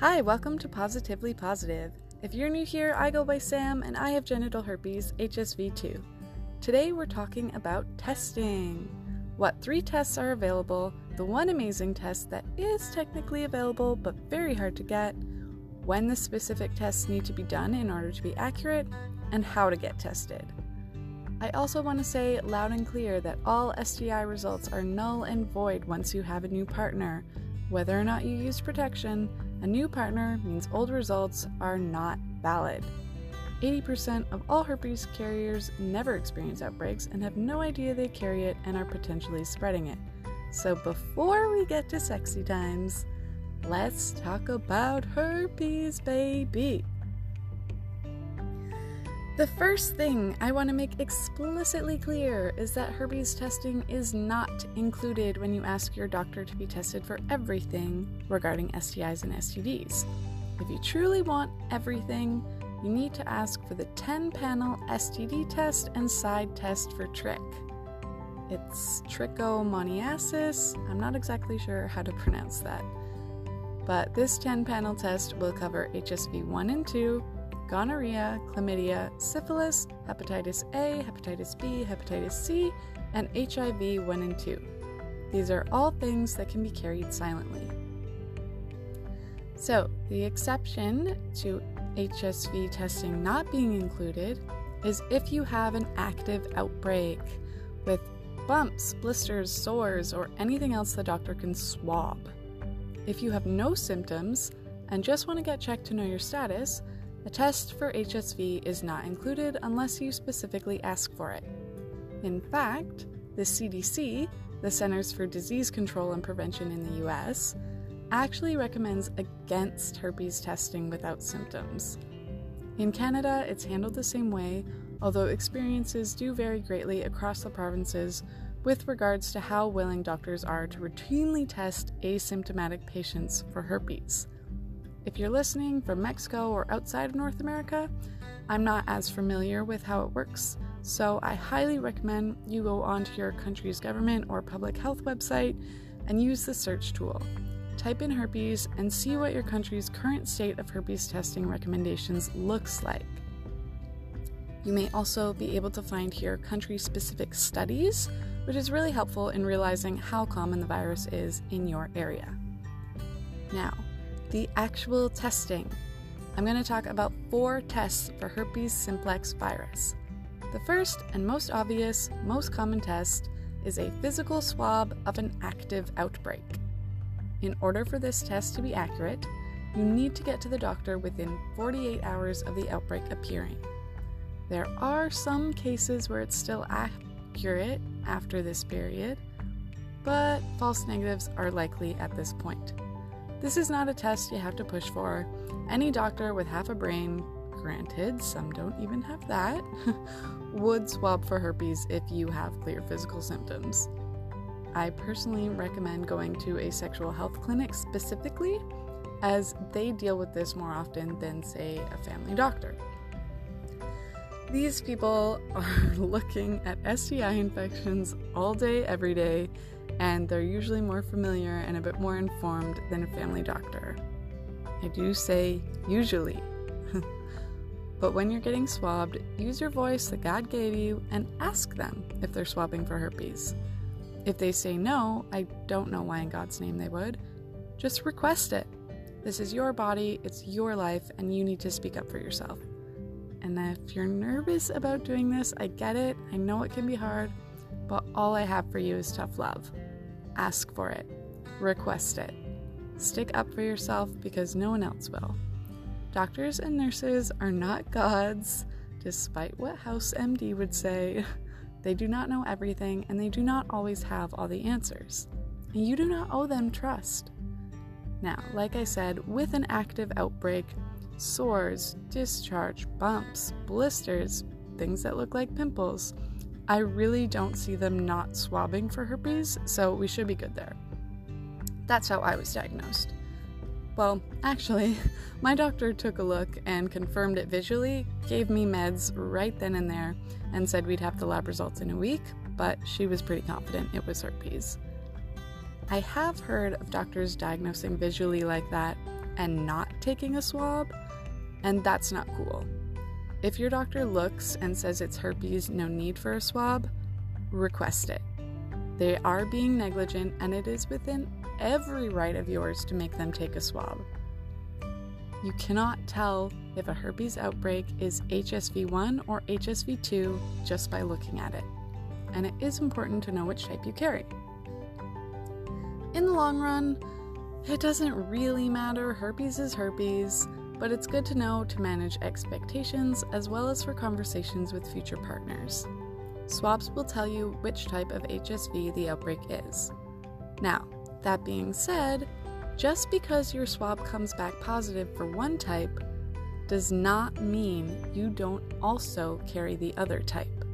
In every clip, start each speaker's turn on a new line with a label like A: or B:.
A: Hi, welcome to Positively Positive. If you're new here, I go by Sam and I have genital herpes, HSV2. Today we're talking about testing. What three tests are available, the one amazing test that is technically available but very hard to get, when the specific tests need to be done in order to be accurate, and how to get tested. I also want to say loud and clear that all STI results are null and void once you have a new partner. Whether or not you used protection, a new partner means old results are not valid. 80% of all herpes carriers never experience outbreaks and have no idea they carry it and are potentially spreading it. So before we get to sexy times, let's talk about herpes, baby. The first thing I want to make explicitly clear is that herpes testing is not included when you ask your doctor to be tested for everything regarding STIs and STDs. If you truly want everything, you need to ask for the 10 panel STD test and side test for trich. It's trichomoniasis. I'm not exactly sure how to pronounce that. But this 10 panel test will cover HSV 1 and 2, gonorrhea, chlamydia, syphilis, hepatitis A, hepatitis B, hepatitis C, and HIV 1 and 2. These are all things that can be carried silently. So, the exception to HSV testing not being included is if you have an active outbreak with bumps, blisters, sores, or anything else the doctor can swab. If you have no symptoms and just want to get checked to know your status, a test for HSV is not included unless you specifically ask for it. In fact, the CDC, the Centers for Disease Control and Prevention in the US, actually recommends against herpes testing without symptoms. In Canada, it's handled the same way, although experiences do vary greatly across the provinces with regards to how willing doctors are to routinely test asymptomatic patients for herpes. If you're listening from Mexico or outside of North America, I'm not as familiar with how it works, so I highly recommend you go onto your country's government or public health website and use the search tool. Type in herpes and see what your country's current state of herpes testing recommendations looks like. You may also be able to find here country specific studies, which is really helpful in realizing how common the virus is in your area. Now, the actual testing. I'm going to talk about four tests for herpes simplex virus. The first and most obvious, most common test is a physical swab of an active outbreak. In order for this test to be accurate, you need to get to the doctor within 48 hours of the outbreak appearing. There are some cases where it's still accurate after this period, but false negatives are likely at this point. This is not a test you have to push for. Any doctor with half a brain, granted, some don't even have that, would swab for herpes if you have clear physical symptoms. I personally recommend going to a sexual health clinic specifically, as they deal with this more often than, say, a family doctor. These people are looking at STI infections all day, every day, and they're usually more familiar and a bit more informed than a family doctor. I do say usually. but when you're getting swabbed, use your voice that God gave you and ask them if they're swabbing for herpes. If they say no, I don't know why in God's name they would. Just request it. This is your body, it's your life, and you need to speak up for yourself. And if you're nervous about doing this, I get it. I know it can be hard, but all I have for you is tough love. Ask for it, request it. Stick up for yourself because no one else will. Doctors and nurses are not gods, despite what House MD would say. They do not know everything and they do not always have all the answers. And you do not owe them trust. Now, like I said, with an active outbreak, sores, discharge, bumps, blisters, things that look like pimples, I really don't see them not swabbing for herpes, so we should be good there. That's how I was diagnosed. Well, actually, my doctor took a look and confirmed it visually, gave me meds right then and there, and said we'd have the lab results in a week, but she was pretty confident it was herpes. I have heard of doctors diagnosing visually like that, and not taking a swab, and that's not cool. If your doctor looks and says it's herpes, no need for a swab, request it. They are being negligent, and it is within every right of yours to make them take a swab. You cannot tell if a herpes outbreak is HSV 1 or HSV 2 just by looking at it, and it is important to know which type you carry. In the long run, it doesn't really matter, herpes is herpes, but it's good to know to manage expectations as well as for conversations with future partners. Swabs will tell you which type of HSV the outbreak is. Now, that being said, just because your swab comes back positive for one type does not mean you don't also carry the other type.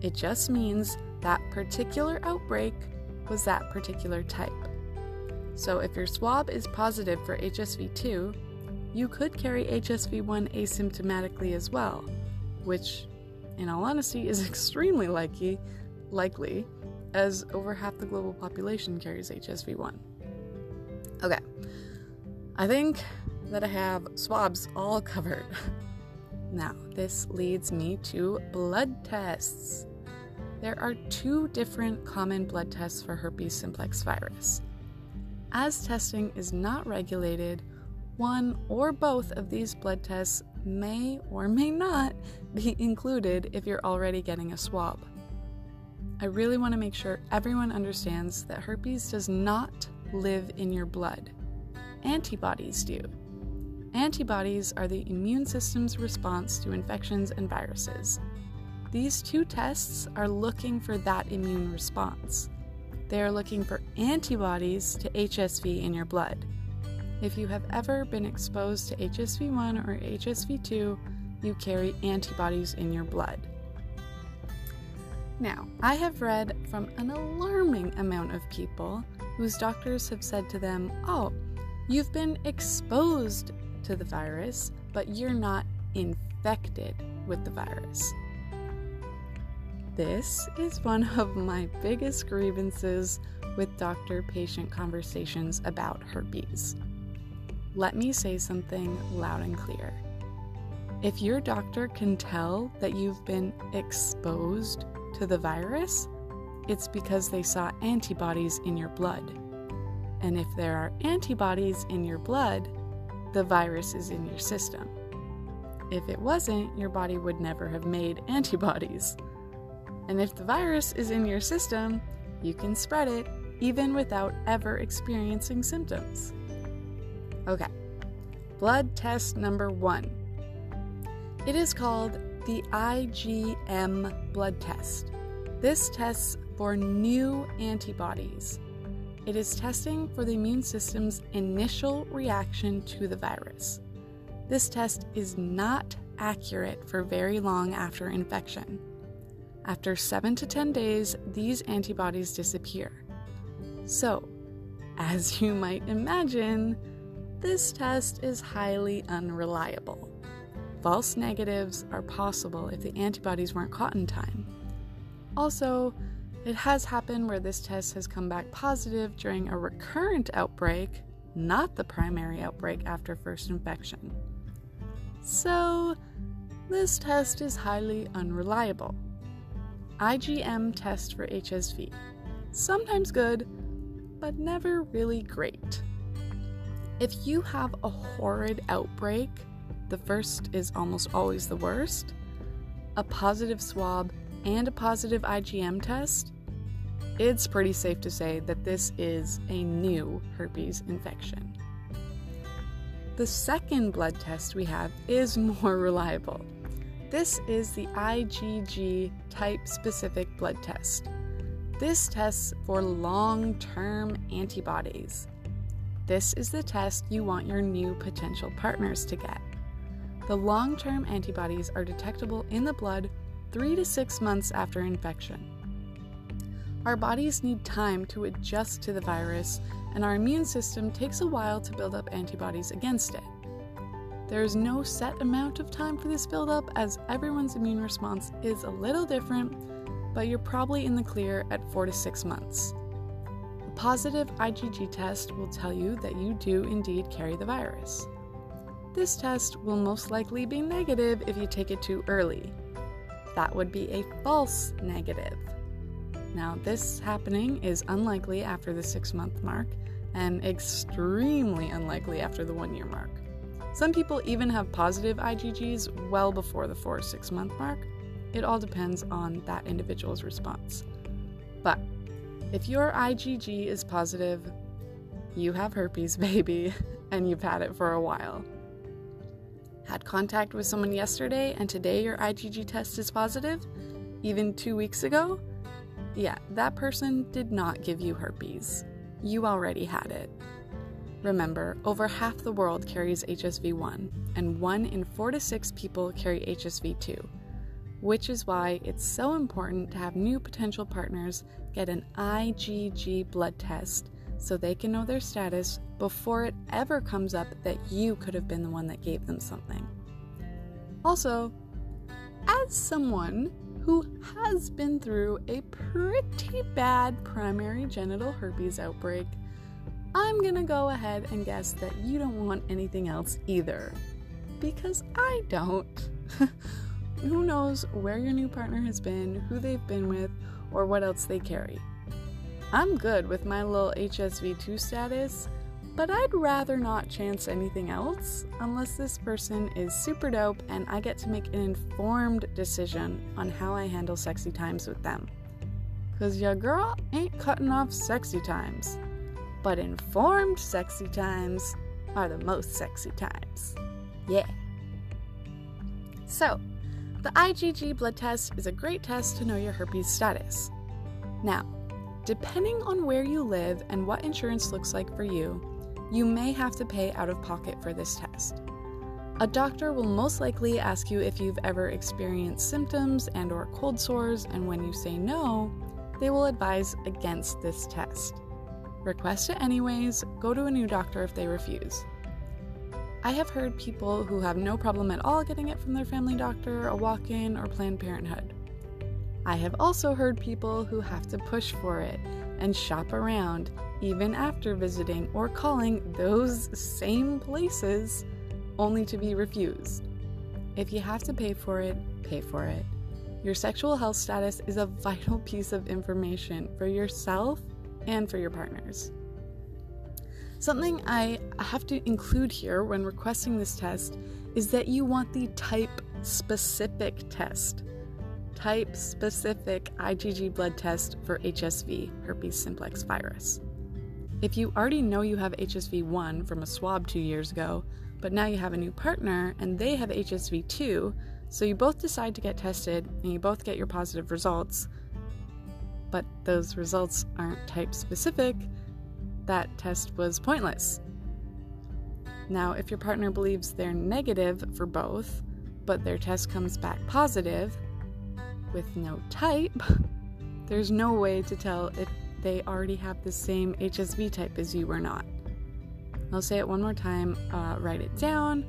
A: It just means that particular outbreak was that particular type. So if your swab is positive for HSV 2, you could carry HSV 1 asymptomatically as well, which, in all honesty, is extremely likely, likely as over half the global population carries HSV 1. Okay, I think that I have swabs all covered. Now, this leads me to blood tests. There are two different common blood tests for herpes simplex virus. As testing is not regulated, one or both of these blood tests may or may not be included if you're already getting a swab. I really want to make sure everyone understands that herpes does not live in your blood. Antibodies do. Antibodies are the immune system's response to infections and viruses. These two tests are looking for that immune response. They are looking for antibodies to HSV in your blood. If you have ever been exposed to HSV 1 or HSV 2, you carry antibodies in your blood. Now, I have read from an alarming amount of people whose doctors have said to them, Oh, you've been exposed to the virus, but you're not infected with the virus. This is one of my biggest grievances with doctor patient conversations about herpes. Let me say something loud and clear. If your doctor can tell that you've been exposed to the virus, it's because they saw antibodies in your blood. And if there are antibodies in your blood, the virus is in your system. If it wasn't, your body would never have made antibodies. And if the virus is in your system, you can spread it even without ever experiencing symptoms. Okay, blood test number one. It is called the IgM blood test. This tests for new antibodies. It is testing for the immune system's initial reaction to the virus. This test is not accurate for very long after infection. After 7 to 10 days, these antibodies disappear. So, as you might imagine, this test is highly unreliable. False negatives are possible if the antibodies weren't caught in time. Also, it has happened where this test has come back positive during a recurrent outbreak, not the primary outbreak after first infection. So, this test is highly unreliable. IgM test for HSV. Sometimes good, but never really great. If you have a horrid outbreak, the first is almost always the worst, a positive swab and a positive IgM test, it's pretty safe to say that this is a new herpes infection. The second blood test we have is more reliable. This is the IgG type specific blood test. This tests for long term antibodies. This is the test you want your new potential partners to get. The long term antibodies are detectable in the blood three to six months after infection. Our bodies need time to adjust to the virus, and our immune system takes a while to build up antibodies against it. There is no set amount of time for this buildup as everyone's immune response is a little different, but you're probably in the clear at 4 to 6 months. A positive IgG test will tell you that you do indeed carry the virus. This test will most likely be negative if you take it too early. That would be a false negative. Now, this happening is unlikely after the six month mark and extremely unlikely after the one year mark. Some people even have positive IgGs well before the four or six month mark. It all depends on that individual's response. If your IgG is positive, you have herpes, baby, and you've had it for a while. Had contact with someone yesterday and today your IgG test is positive, even two weeks ago? Yeah, that person did not give you herpes. You already had it. Remember, over half the world carries HSV 1, and 1 in 4 to 6 people carry HSV 2, which is why it's so important to have new potential partners get an IgG blood test so they can know their status before it ever comes up that you could have been the one that gave them something. Also, as someone who has been through a pretty bad primary genital herpes outbreak, I'm gonna go ahead and guess that you don't want anything else either. Because I don't. who knows where your new partner has been, who they've been with, or what else they carry. I'm good with my little HSV2 status, but I'd rather not chance anything else unless this person is super dope and I get to make an informed decision on how I handle sexy times with them. Cause your girl ain't cutting off sexy times, but informed sexy times are the most sexy times. Yeah. So, the IgG blood test is a great test to know your herpes status. Now, depending on where you live and what insurance looks like for you, you may have to pay out of pocket for this test. A doctor will most likely ask you if you've ever experienced symptoms and or cold sores and when you say no, they will advise against this test. Request it anyways, go to a new doctor if they refuse. I have heard people who have no problem at all getting it from their family doctor, a walk in, or Planned Parenthood. I have also heard people who have to push for it and shop around even after visiting or calling those same places only to be refused. If you have to pay for it, pay for it. Your sexual health status is a vital piece of information for yourself and for your partners. Something I have to include here when requesting this test is that you want the type specific test. Type specific IgG blood test for HSV, herpes simplex virus. If you already know you have HSV 1 from a swab two years ago, but now you have a new partner and they have HSV 2, so you both decide to get tested and you both get your positive results, but those results aren't type specific, that test was pointless. Now, if your partner believes they're negative for both, but their test comes back positive with no type, there's no way to tell if they already have the same HSV type as you or not. I'll say it one more time, uh, write it down.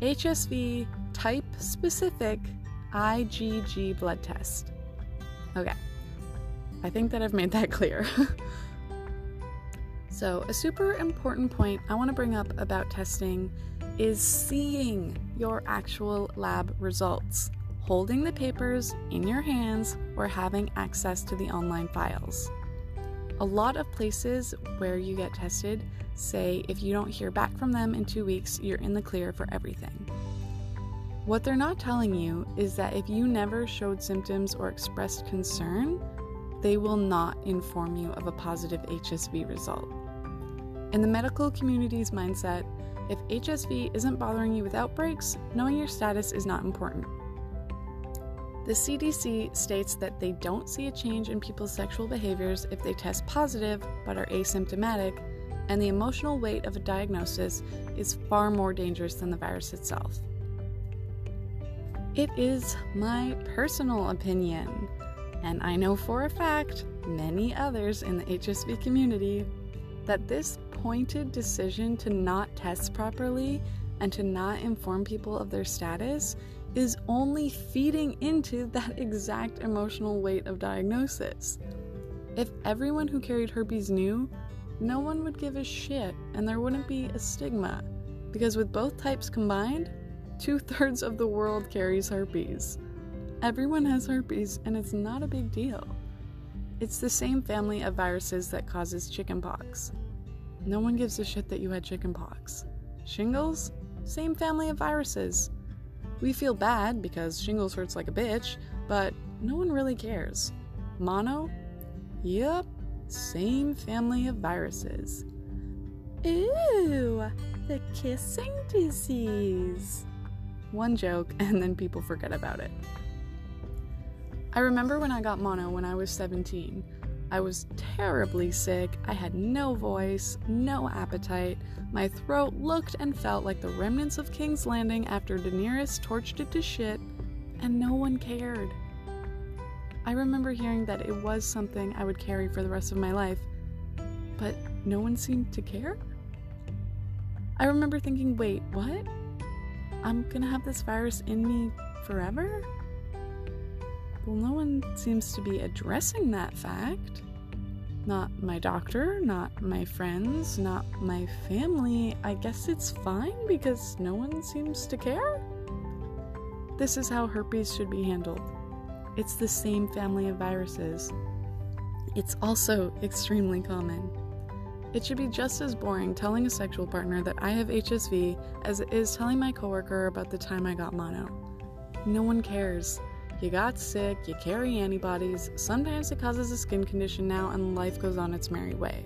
A: HSV type specific IgG blood test. Okay, I think that I've made that clear. So, a super important point I want to bring up about testing is seeing your actual lab results, holding the papers in your hands, or having access to the online files. A lot of places where you get tested say if you don't hear back from them in two weeks, you're in the clear for everything. What they're not telling you is that if you never showed symptoms or expressed concern, they will not inform you of a positive HSV result. In the medical community's mindset, if HSV isn't bothering you with outbreaks, knowing your status is not important. The CDC states that they don't see a change in people's sexual behaviors if they test positive but are asymptomatic, and the emotional weight of a diagnosis is far more dangerous than the virus itself. It is my personal opinion, and I know for a fact many others in the HSV community that this pointed decision to not test properly and to not inform people of their status is only feeding into that exact emotional weight of diagnosis. If everyone who carried herpes knew, no one would give a shit and there wouldn't be a stigma. Because with both types combined, two thirds of the world carries herpes. Everyone has herpes and it's not a big deal. It's the same family of viruses that causes chickenpox. No one gives a shit that you had chickenpox. Shingles? Same family of viruses. We feel bad because shingles hurts like a bitch, but no one really cares. Mono? Yep, same family of viruses. Ooh, the kissing disease. One joke, and then people forget about it. I remember when I got mono when I was 17. I was terribly sick, I had no voice, no appetite, my throat looked and felt like the remnants of King's Landing after Daenerys torched it to shit, and no one cared. I remember hearing that it was something I would carry for the rest of my life, but no one seemed to care. I remember thinking, wait, what? I'm gonna have this virus in me forever? Well, no one seems to be addressing that fact. Not my doctor, not my friends, not my family. I guess it's fine because no one seems to care? This is how herpes should be handled. It's the same family of viruses. It's also extremely common. It should be just as boring telling a sexual partner that I have HSV as it is telling my coworker about the time I got mono. No one cares. You got sick, you carry antibodies, sometimes it causes a skin condition now, and life goes on its merry way.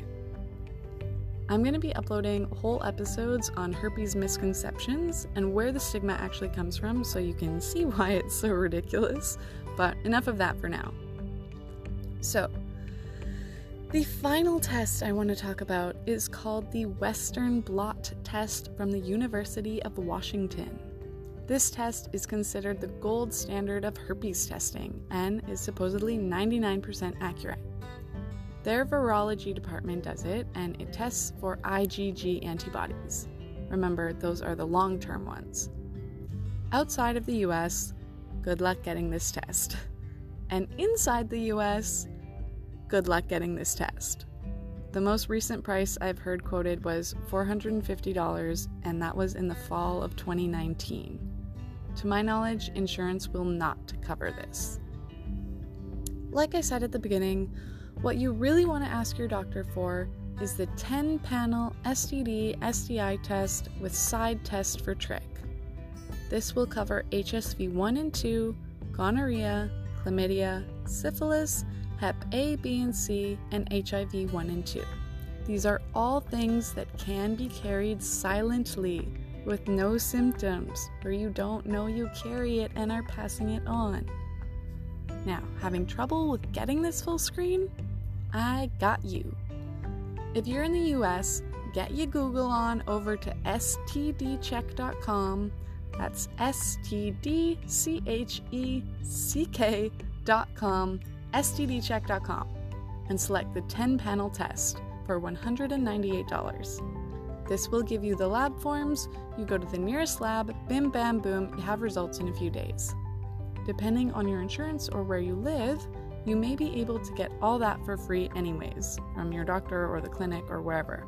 A: I'm going to be uploading whole episodes on herpes misconceptions and where the stigma actually comes from so you can see why it's so ridiculous. But enough of that for now. So, the final test I want to talk about is called the Western Blot Test from the University of Washington. This test is considered the gold standard of herpes testing and is supposedly 99% accurate. Their virology department does it, and it tests for IgG antibodies. Remember, those are the long term ones. Outside of the US, good luck getting this test. And inside the US, good luck getting this test. The most recent price I've heard quoted was $450, and that was in the fall of 2019. To my knowledge, insurance will not cover this. Like I said at the beginning, what you really want to ask your doctor for is the 10 panel STD STI test with side test for trich. This will cover HSV 1 and 2, gonorrhea, chlamydia, syphilis, Hep A, B, and C, and HIV 1 and 2. These are all things that can be carried silently with no symptoms, or you don't know you carry it and are passing it on. Now, having trouble with getting this full screen? I got you. If you're in the US, get your Google on over to stdcheck.com. That's S T D C H E C K.com, stdcheck.com, and select the 10 panel test for $198. This will give you the lab forms. You go to the nearest lab, bim bam boom, you have results in a few days. Depending on your insurance or where you live, you may be able to get all that for free, anyways, from your doctor or the clinic or wherever.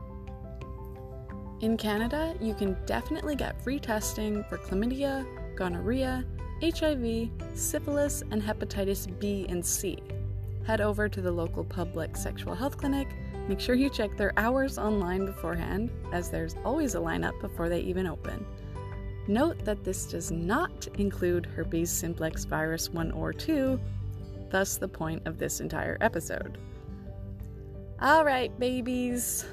A: In Canada, you can definitely get free testing for chlamydia, gonorrhea, HIV, syphilis, and hepatitis B and C. Head over to the local public sexual health clinic. Make sure you check their hours online beforehand, as there's always a lineup before they even open. Note that this does not include herpes simplex virus 1 or 2, thus, the point of this entire episode. Alright, babies.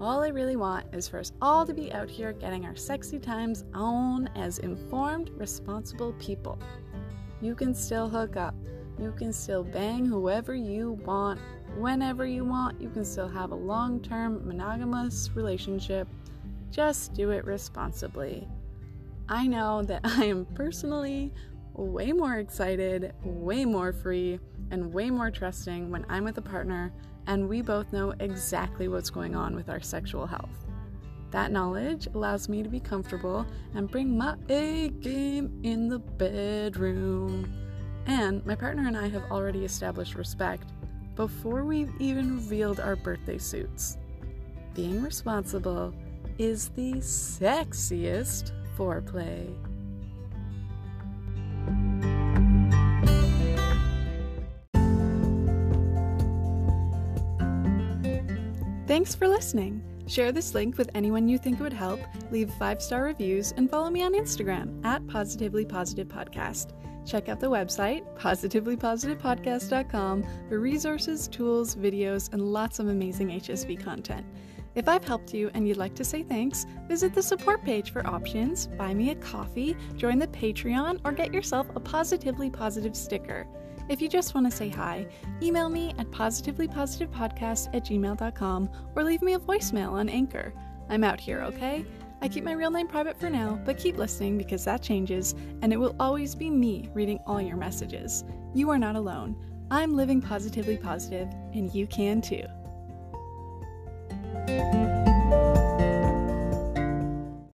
A: All I really want is for us all to be out here getting our sexy times on as informed, responsible people. You can still hook up. You can still bang whoever you want, whenever you want. You can still have a long term monogamous relationship. Just do it responsibly. I know that I am personally way more excited, way more free, and way more trusting when I'm with a partner and we both know exactly what's going on with our sexual health. That knowledge allows me to be comfortable and bring my A game in the bedroom. And my partner and I have already established respect before we've even revealed our birthday suits. Being responsible is the sexiest foreplay. Thanks for listening. Share this link with anyone you think would help, leave five star reviews, and follow me on Instagram at Positively Positive Podcast. Check out the website, positivelypositivepodcast.com, for resources, tools, videos, and lots of amazing HSV content. If I've helped you and you'd like to say thanks, visit the support page for options, buy me a coffee, join the Patreon, or get yourself a Positively Positive sticker. If you just want to say hi, email me at positivelypositivepodcast at gmail.com or leave me a voicemail on Anchor. I'm out here, okay? I keep my real name private for now, but keep listening because that changes, and it will always be me reading all your messages. You are not alone. I'm living positively positive, and you can too.